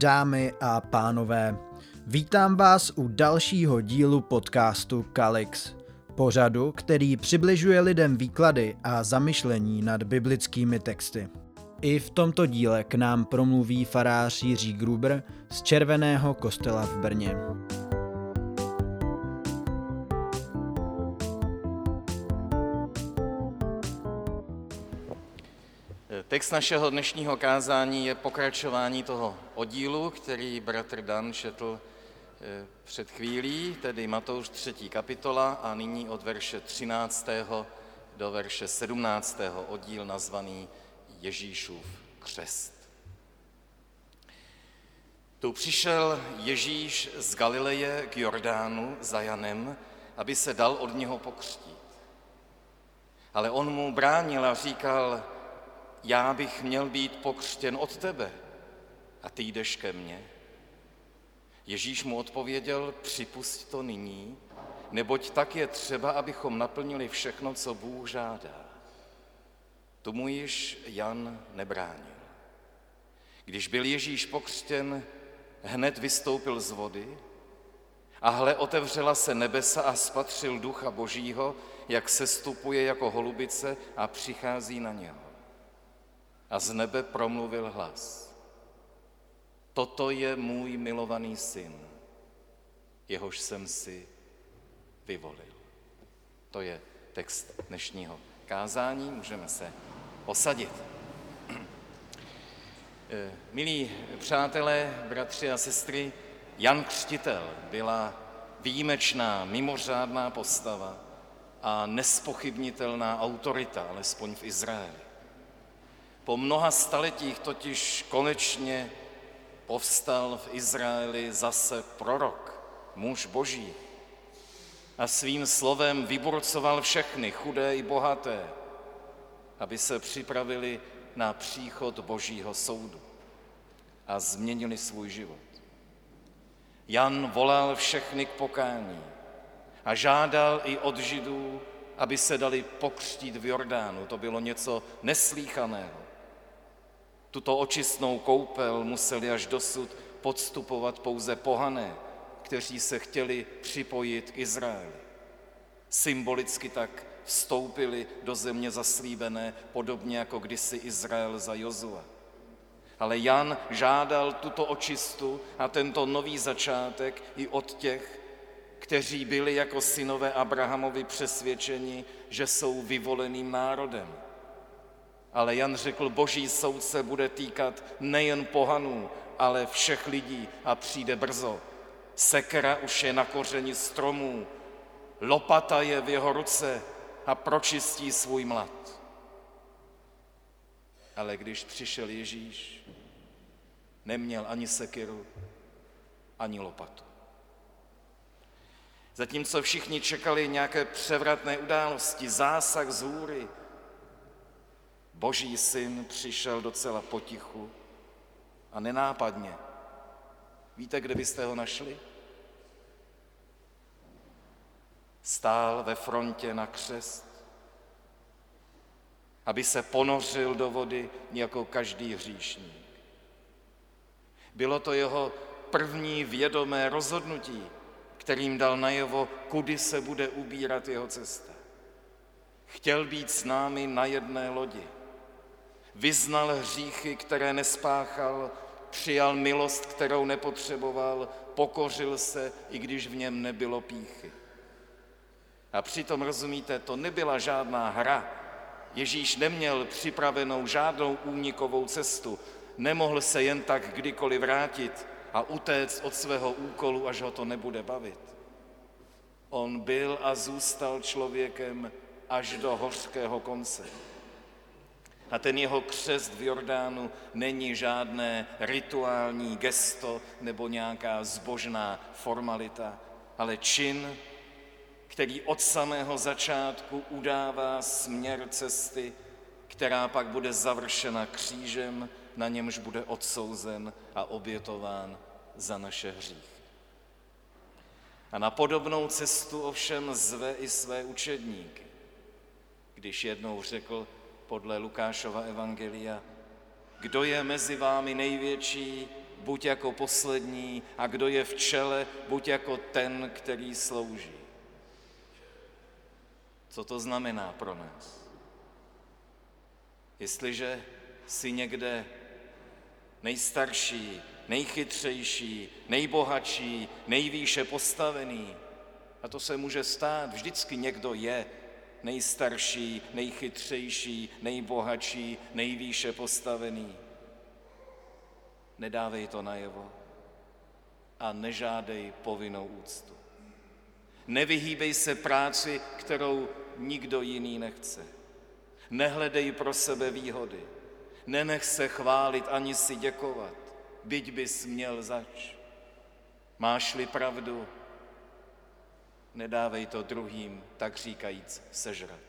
dámy a pánové. Vítám vás u dalšího dílu podcastu Kalix, pořadu, který přibližuje lidem výklady a zamyšlení nad biblickými texty. I v tomto díle k nám promluví farář Jiří Gruber z Červeného kostela v Brně. Text našeho dnešního kázání je pokračování toho oddílu, který bratr Dan četl eh, před chvílí, tedy Matouš 3. kapitola a nyní od verše 13. do verše 17. oddíl nazvaný Ježíšův křest. Tu přišel Ježíš z Galileje k Jordánu za Janem, aby se dal od něho pokřtít. Ale on mu bránil a říkal, já bych měl být pokřtěn od tebe a ty jdeš ke mně. Ježíš mu odpověděl, připust to nyní, neboť tak je třeba, abychom naplnili všechno, co Bůh žádá. Tomu již Jan nebránil. Když byl Ježíš pokřtěn, hned vystoupil z vody a hle otevřela se nebesa a spatřil ducha božího, jak se stupuje jako holubice a přichází na něho a z nebe promluvil hlas. Toto je můj milovaný syn, jehož jsem si vyvolil. To je text dnešního kázání, můžeme se osadit. Eh, milí přátelé, bratři a sestry, Jan Křtitel byla výjimečná, mimořádná postava a nespochybnitelná autorita, alespoň v Izraeli. Po mnoha staletích totiž konečně povstal v Izraeli zase prorok, muž boží. A svým slovem vyburcoval všechny, chudé i bohaté, aby se připravili na příchod božího soudu a změnili svůj život. Jan volal všechny k pokání a žádal i od židů, aby se dali pokřtít v Jordánu. To bylo něco neslíchaného. Tuto očistnou koupel museli až dosud podstupovat pouze pohané, kteří se chtěli připojit k Izraeli. Symbolicky tak vstoupili do země zaslíbené, podobně jako kdysi Izrael za Jozua. Ale Jan žádal tuto očistu a tento nový začátek i od těch, kteří byli jako synové Abrahamovi přesvědčeni, že jsou vyvoleným národem ale Jan řekl, boží soud se bude týkat nejen pohanů, ale všech lidí a přijde brzo. Sekera už je na kořeni stromů, lopata je v jeho ruce a pročistí svůj mlad. Ale když přišel Ježíš, neměl ani sekiru, ani lopatu. Zatímco všichni čekali nějaké převratné události, zásah z hůry, Boží syn přišel docela potichu a nenápadně. Víte, kde byste ho našli? Stál ve frontě na křest, aby se ponořil do vody jako každý hříšník. Bylo to jeho první vědomé rozhodnutí, kterým dal najevo, kudy se bude ubírat jeho cesta. Chtěl být s námi na jedné lodi vyznal hříchy, které nespáchal, přijal milost, kterou nepotřeboval, pokořil se, i když v něm nebylo píchy. A přitom, rozumíte, to nebyla žádná hra. Ježíš neměl připravenou žádnou únikovou cestu, nemohl se jen tak kdykoliv vrátit a utéct od svého úkolu, až ho to nebude bavit. On byl a zůstal člověkem až do hořkého konce. A ten jeho křest v Jordánu není žádné rituální gesto nebo nějaká zbožná formalita, ale čin, který od samého začátku udává směr cesty, která pak bude završena křížem, na němž bude odsouzen a obětován za naše hříchy. A na podobnou cestu ovšem zve i své učedníky, když jednou řekl, podle Lukášova evangelia. Kdo je mezi vámi největší, buď jako poslední a kdo je v čele, buď jako ten, který slouží. Co to znamená pro nás? Jestliže si někde nejstarší, nejchytřejší, nejbohatší, nejvýše postavený, a to se může stát, vždycky někdo je nejstarší, nejchytřejší, nejbohatší, nejvýše postavený. Nedávej to najevo a nežádej povinnou úctu. Nevyhýbej se práci, kterou nikdo jiný nechce. Nehledej pro sebe výhody. Nenech se chválit ani si děkovat, byť bys měl zač. Máš-li pravdu, nedávej to druhým, tak říkajíc, sežrat.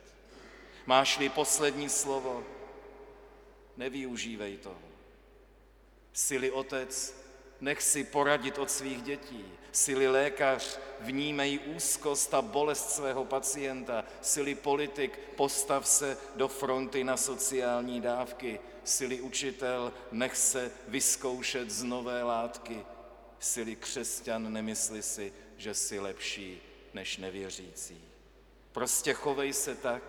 Máš-li poslední slovo, nevyužívej toho. Sily otec, nech si poradit od svých dětí. Sily lékař, vnímej úzkost a bolest svého pacienta. Sily politik, postav se do fronty na sociální dávky. Sily učitel, nech se vyzkoušet z nové látky. Sily křesťan, nemysli si, že jsi lepší než nevěřící. Prostě chovej se tak,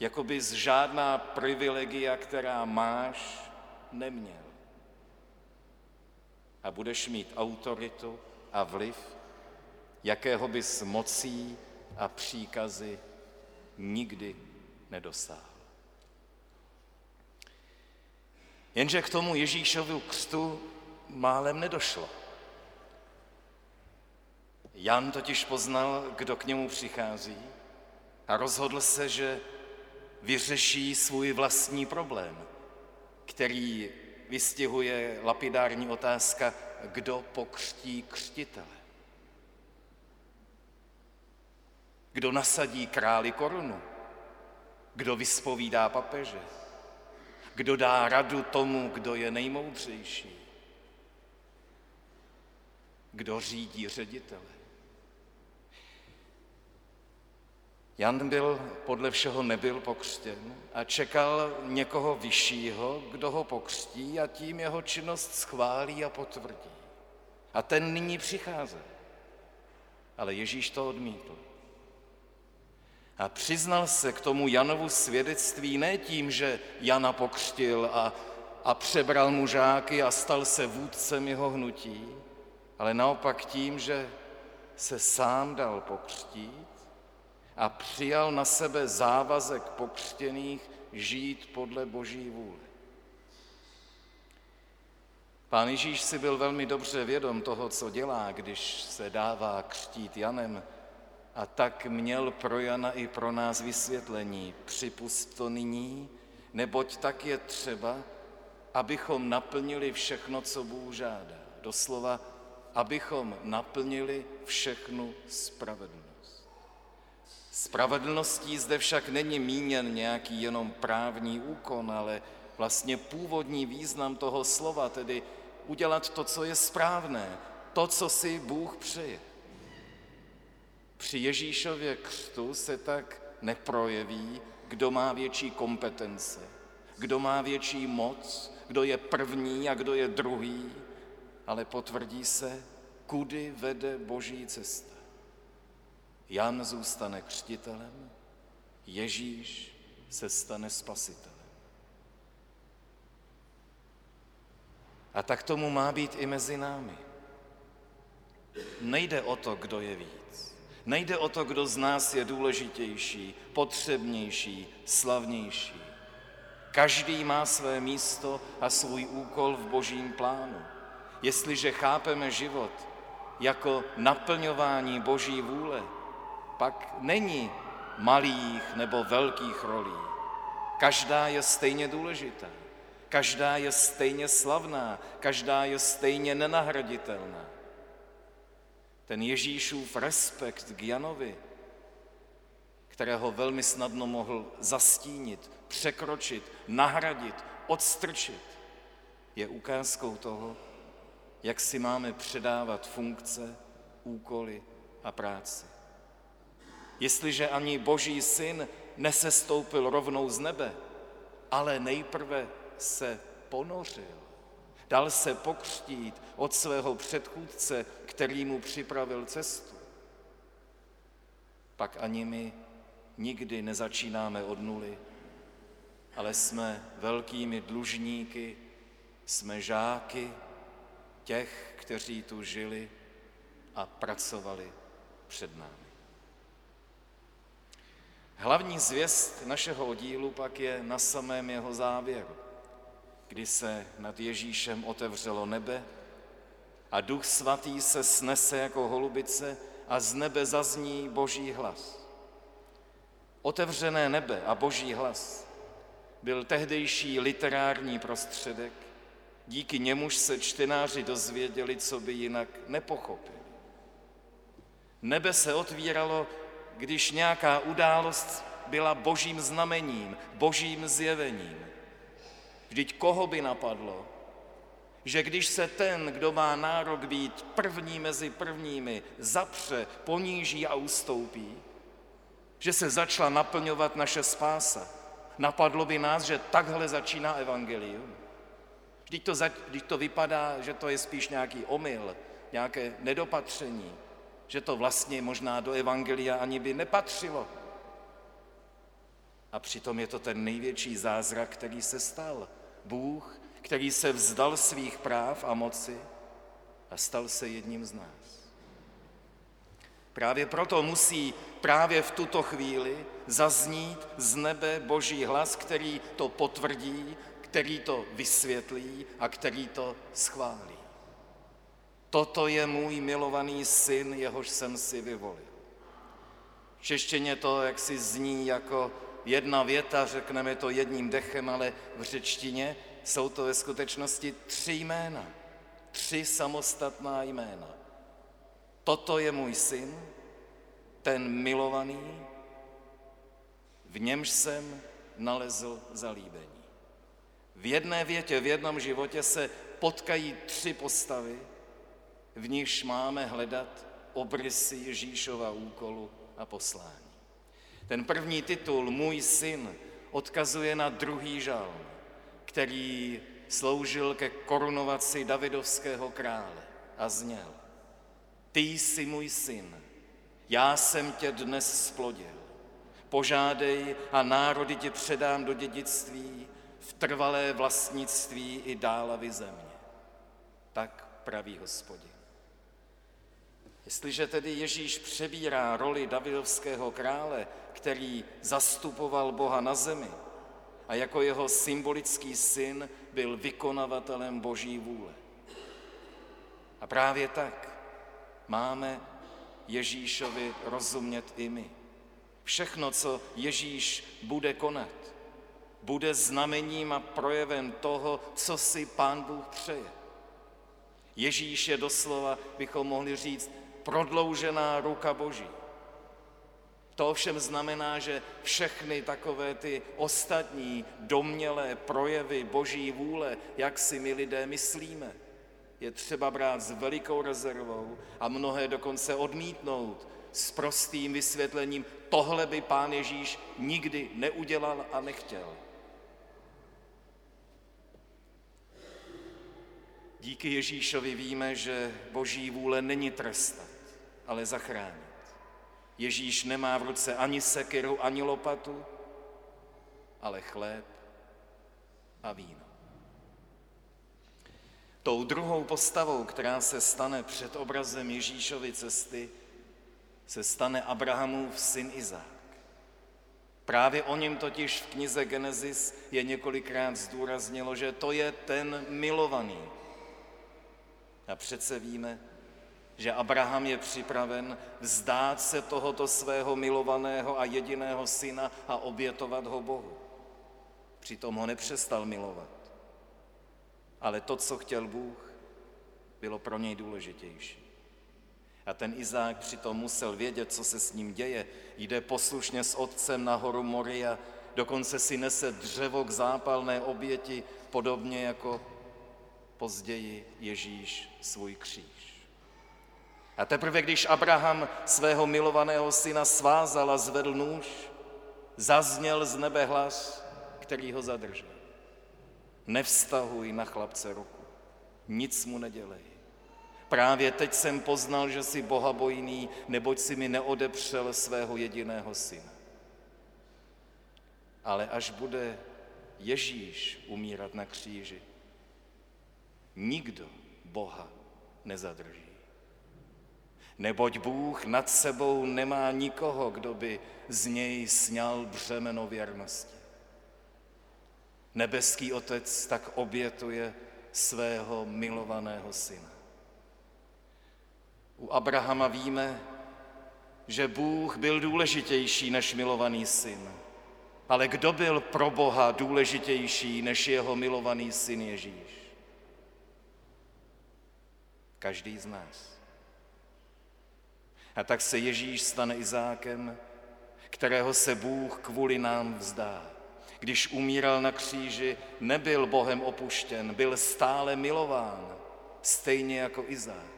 jako bys žádná privilegia, která máš, neměl. A budeš mít autoritu a vliv, jakého bys mocí a příkazy nikdy nedosáhl. Jenže k tomu Ježíšovu křtu málem nedošlo. Jan totiž poznal, kdo k němu přichází a rozhodl se, že vyřeší svůj vlastní problém, který vystihuje lapidární otázka, kdo pokřtí křtitele. Kdo nasadí králi korunu? Kdo vyspovídá papeže? Kdo dá radu tomu, kdo je nejmoudřejší? Kdo řídí ředitele? Jan byl, podle všeho nebyl pokřtěn a čekal někoho vyššího, kdo ho pokřtí a tím jeho činnost schválí a potvrdí. A ten nyní přichází. Ale Ježíš to odmítl. A přiznal se k tomu Janovu svědectví ne tím, že Jana pokřtil a, a přebral mu žáky a stal se vůdcem jeho hnutí, ale naopak tím, že se sám dal pokřtít a přijal na sebe závazek pokřtěných žít podle Boží vůle. Pán Ježíš si byl velmi dobře vědom toho, co dělá, když se dává křtít Janem, a tak měl pro Jana i pro nás vysvětlení. Připust to nyní, neboť tak je třeba, abychom naplnili všechno, co Bůh žádá. Doslova, abychom naplnili všechnu spravedlnost. Spravedlností zde však není míněn nějaký jenom právní úkon, ale vlastně původní význam toho slova, tedy udělat to, co je správné, to, co si Bůh přeje. Při Ježíšově křtu se tak neprojeví, kdo má větší kompetence, kdo má větší moc, kdo je první a kdo je druhý, ale potvrdí se, kudy vede Boží cesta. Jan zůstane křtitelem, Ježíš se stane spasitelem. A tak tomu má být i mezi námi. Nejde o to, kdo je víc. Nejde o to, kdo z nás je důležitější, potřebnější, slavnější. Každý má své místo a svůj úkol v božím plánu. Jestliže chápeme život jako naplňování boží vůle, pak není malých nebo velkých rolí. Každá je stejně důležitá, každá je stejně slavná, každá je stejně nenahraditelná. Ten Ježíšův respekt k Janovi, kterého velmi snadno mohl zastínit, překročit, nahradit, odstrčit, je ukázkou toho, jak si máme předávat funkce, úkoly a práce. Jestliže ani Boží syn nesestoupil rovnou z nebe, ale nejprve se ponořil, Dal se pokřtít od svého předchůdce, který mu připravil cestu. Pak ani my nikdy nezačínáme od nuly, ale jsme velkými dlužníky, jsme žáky těch, kteří tu žili a pracovali před námi. Hlavní zvěst našeho oddílu pak je na samém jeho závěru, kdy se nad Ježíšem otevřelo nebe a Duch Svatý se snese jako holubice a z nebe zazní Boží hlas. Otevřené nebe a Boží hlas byl tehdejší literární prostředek, díky němuž se čtenáři dozvěděli, co by jinak nepochopili. Nebe se otvíralo, když nějaká událost byla božím znamením, božím zjevením. Vždyť koho by napadlo, že když se ten, kdo má nárok být první mezi prvními, zapře, poníží a ustoupí, že se začala naplňovat naše spása. Napadlo by nás, že takhle začíná evangelium. Vždyť to, vždyť to vypadá, že to je spíš nějaký omyl, nějaké nedopatření, že to vlastně možná do evangelia ani by nepatřilo. A přitom je to ten největší zázrak, který se stal. Bůh, který se vzdal svých práv a moci a stal se jedním z nás. Právě proto musí právě v tuto chvíli zaznít z nebe boží hlas, který to potvrdí, který to vysvětlí a který to schválí. Toto je můj milovaný syn, jehož jsem si vyvolil. V češtině to jak si zní jako jedna věta, řekneme to jedním dechem, ale v řečtině jsou to ve skutečnosti tři jména, tři samostatná jména. Toto je můj syn, ten milovaný, v němž jsem nalezl zalíbení. V jedné větě, v jednom životě se potkají tři postavy, v nichž máme hledat obrysy Ježíšova úkolu a poslání. Ten první titul, Můj syn, odkazuje na druhý žalm, který sloužil ke korunovaci Davidovského krále a zněl. Ty jsi můj syn, já jsem tě dnes splodil. Požádej a národy ti předám do dědictví, v trvalé vlastnictví i dálavy země. Tak praví hospodin. Jestliže tedy Ježíš přebírá roli Davidovského krále, který zastupoval Boha na zemi a jako jeho symbolický syn byl vykonavatelem Boží vůle. A právě tak máme Ježíšovi rozumět i my. Všechno, co Ježíš bude konat, bude znamením a projevem toho, co si Pán Bůh přeje. Ježíš je doslova, bychom mohli říct, prodloužená ruka Boží. To ovšem znamená, že všechny takové ty ostatní domnělé projevy Boží vůle, jak si my lidé myslíme, je třeba brát s velikou rezervou a mnohé dokonce odmítnout s prostým vysvětlením, tohle by pán Ježíš nikdy neudělal a nechtěl. Díky Ježíšovi víme, že boží vůle není trestat, ale zachránit. Ježíš nemá v ruce ani sekiru, ani lopatu, ale chléb a víno. Tou druhou postavou, která se stane před obrazem Ježíšovy cesty, se stane Abrahamův syn Izák. Právě o něm totiž v knize Genesis je několikrát zdůraznilo, že to je ten milovaný. A přece víme, že Abraham je připraven vzdát se tohoto svého milovaného a jediného syna a obětovat ho Bohu. Přitom ho nepřestal milovat. Ale to, co chtěl Bůh, bylo pro něj důležitější. A ten Izák přitom musel vědět, co se s ním děje. Jde poslušně s otcem na horu Moria, dokonce si nese dřevo k zápalné oběti, podobně jako později Ježíš svůj kříž. A teprve, když Abraham svého milovaného syna svázal a zvedl nůž, zazněl z nebe hlas, který ho zadržel. Nevztahuj na chlapce ruku. nic mu nedělej. Právě teď jsem poznal, že jsi bohabojný, neboť si mi neodepřel svého jediného syna. Ale až bude Ježíš umírat na kříži, nikdo Boha nezadrží. Neboť Bůh nad sebou nemá nikoho, kdo by z něj sněl břemeno věrnosti. Nebeský Otec tak obětuje svého milovaného syna. U Abrahama víme, že Bůh byl důležitější než milovaný syn. Ale kdo byl pro Boha důležitější než jeho milovaný syn Ježíš? Každý z nás. A tak se Ježíš stane Izákem, kterého se Bůh kvůli nám vzdá. Když umíral na kříži, nebyl Bohem opuštěn, byl stále milován, stejně jako Izák.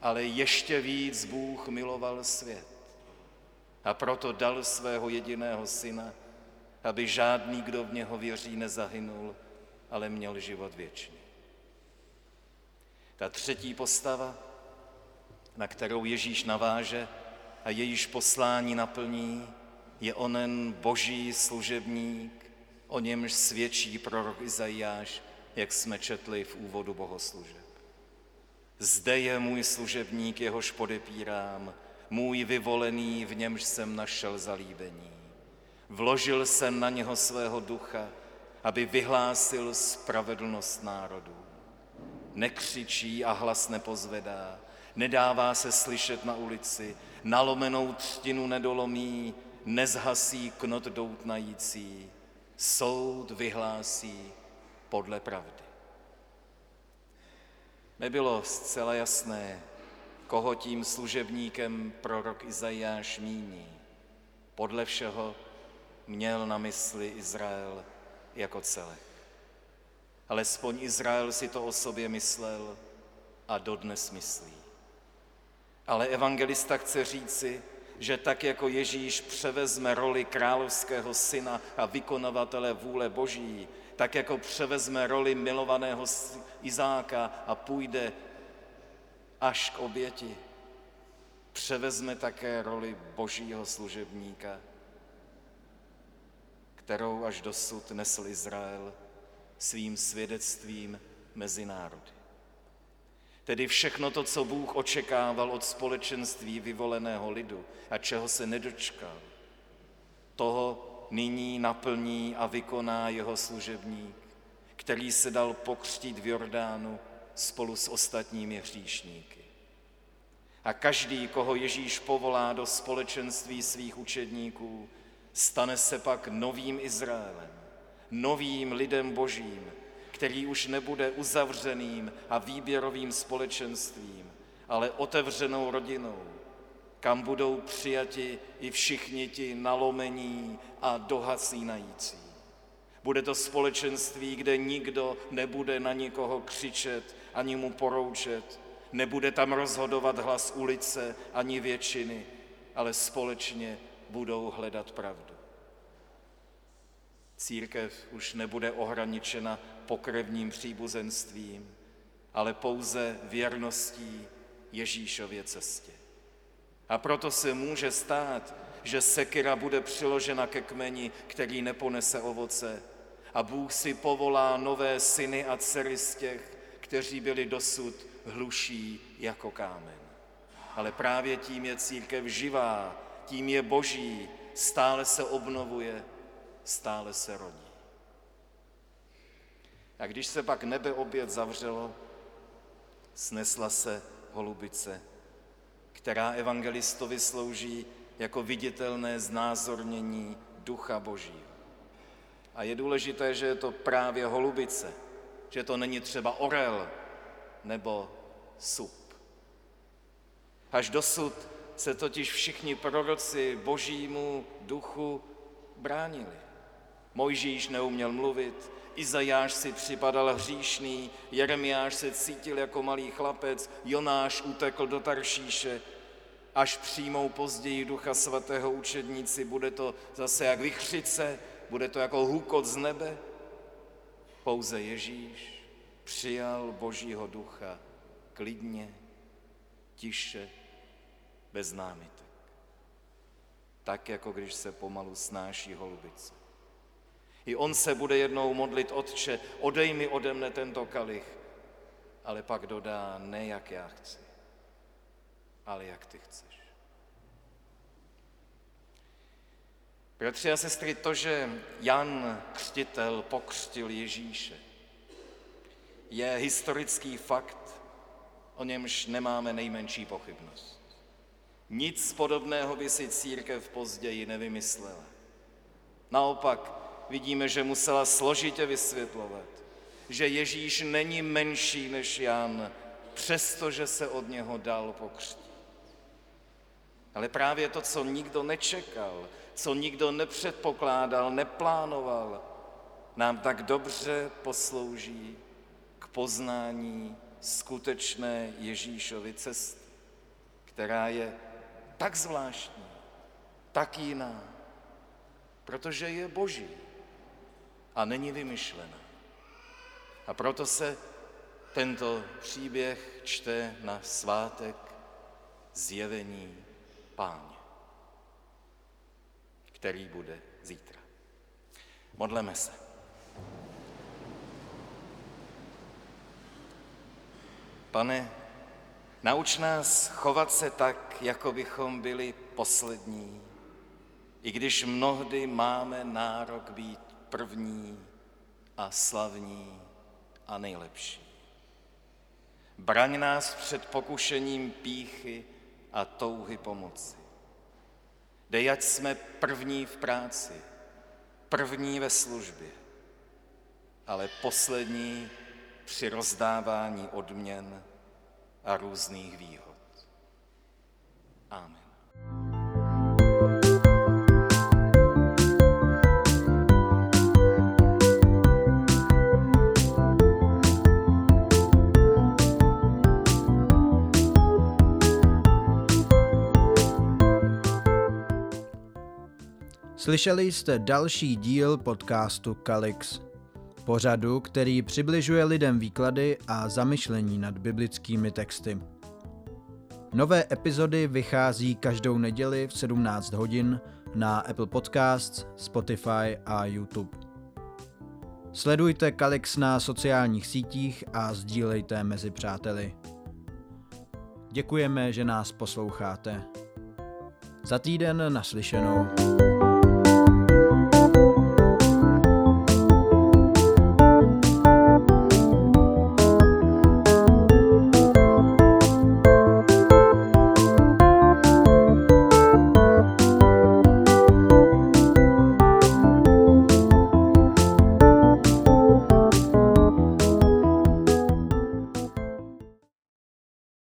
Ale ještě víc Bůh miloval svět. A proto dal svého jediného syna, aby žádný, kdo v něho věří, nezahynul, ale měl život věčný. Ta třetí postava, na kterou Ježíš naváže a jejíž poslání naplní, je onen boží služebník, o němž svědčí prorok Izajáš, jak jsme četli v úvodu bohoslužeb. Zde je můj služebník, jehož podepírám, můj vyvolený, v němž jsem našel zalíbení. Vložil jsem na něho svého ducha, aby vyhlásil spravedlnost národů. Nekřičí a hlas nepozvedá, nedává se slyšet na ulici, nalomenou třtinu nedolomí, nezhasí knot doutnající, soud vyhlásí podle pravdy. Nebylo zcela jasné, koho tím služebníkem prorok Izajáš míní. Podle všeho měl na mysli Izrael jako celek. Alespoň Izrael si to o sobě myslel a dodnes myslí. Ale evangelista chce říci, že tak jako Ježíš převezme roli královského syna a vykonavatele vůle Boží, tak jako převezme roli milovaného Izáka a půjde až k oběti, převezme také roli božího služebníka, kterou až dosud nesl Izrael svým svědectvím mezi národy. Tedy všechno to, co Bůh očekával od společenství vyvoleného lidu a čeho se nedočkal, toho nyní naplní a vykoná jeho služebník, který se dal pokřtít v Jordánu spolu s ostatními hříšníky. A každý, koho Ježíš povolá do společenství svých učedníků, stane se pak novým Izraelem, novým lidem božím, který už nebude uzavřeným a výběrovým společenstvím, ale otevřenou rodinou, kam budou přijati i všichni ti nalomení a dohasínající. Bude to společenství, kde nikdo nebude na nikoho křičet ani mu poroučet, nebude tam rozhodovat hlas ulice ani většiny, ale společně budou hledat pravdu. Církev už nebude ohraničena pokrevním příbuzenstvím, ale pouze věrností Ježíšově cestě. A proto se může stát, že sekira bude přiložena ke kmeni, který neponese ovoce, a Bůh si povolá nové syny a dcery z těch, kteří byli dosud hluší jako kámen. Ale právě tím je církev živá, tím je boží, stále se obnovuje, stále se rodí. A když se pak nebe opět zavřelo, snesla se holubice, která evangelistovi slouží jako viditelné znázornění ducha božího. A je důležité, že je to právě holubice, že to není třeba orel nebo sup. Až dosud se totiž všichni proroci božímu duchu bránili. Mojžíš neuměl mluvit, Izajáš si připadal hříšný, Jeremiáš se cítil jako malý chlapec, Jonáš utekl do Taršíše, až přijmou později Ducha Svatého učedníci, bude to zase jak vychřice, bude to jako hukot z nebe. Pouze Ježíš přijal Božího ducha klidně, tiše, bez námitek. Tak, jako když se pomalu snáší holubice. I on se bude jednou modlit, Otče, odej mi ode mne tento kalich, ale pak dodá, ne jak já chci, ale jak ty chceš. Bratři a sestry, to, že Jan Křtitel pokřtil Ježíše, je historický fakt, o němž nemáme nejmenší pochybnost. Nic podobného by si církev později nevymyslela. Naopak vidíme, že musela složitě vysvětlovat, že Ježíš není menší než Jan, přestože se od něho dal pokřtít. Ale právě to, co nikdo nečekal, co nikdo nepředpokládal, neplánoval, nám tak dobře poslouží k poznání skutečné Ježíšovy cesty, která je tak zvláštní, tak jiná, protože je boží a není vymyšlená. A proto se tento příběh čte na svátek zjevení páně, který bude zítra. Modleme se. Pane, nauč nás chovat se tak, jako bychom byli poslední, i když mnohdy máme nárok být první a slavní a nejlepší. Braň nás před pokušením píchy a touhy pomoci. Dej, ať jsme první v práci, první ve službě, ale poslední při rozdávání odměn a různých výhod. Amen. Slyšeli jste další díl podcastu Kalix. Pořadu, který přibližuje lidem výklady a zamyšlení nad biblickými texty. Nové epizody vychází každou neděli v 17 hodin na Apple Podcasts, Spotify a YouTube. Sledujte Kalix na sociálních sítích a sdílejte mezi přáteli. Děkujeme, že nás posloucháte. Za týden naslyšenou.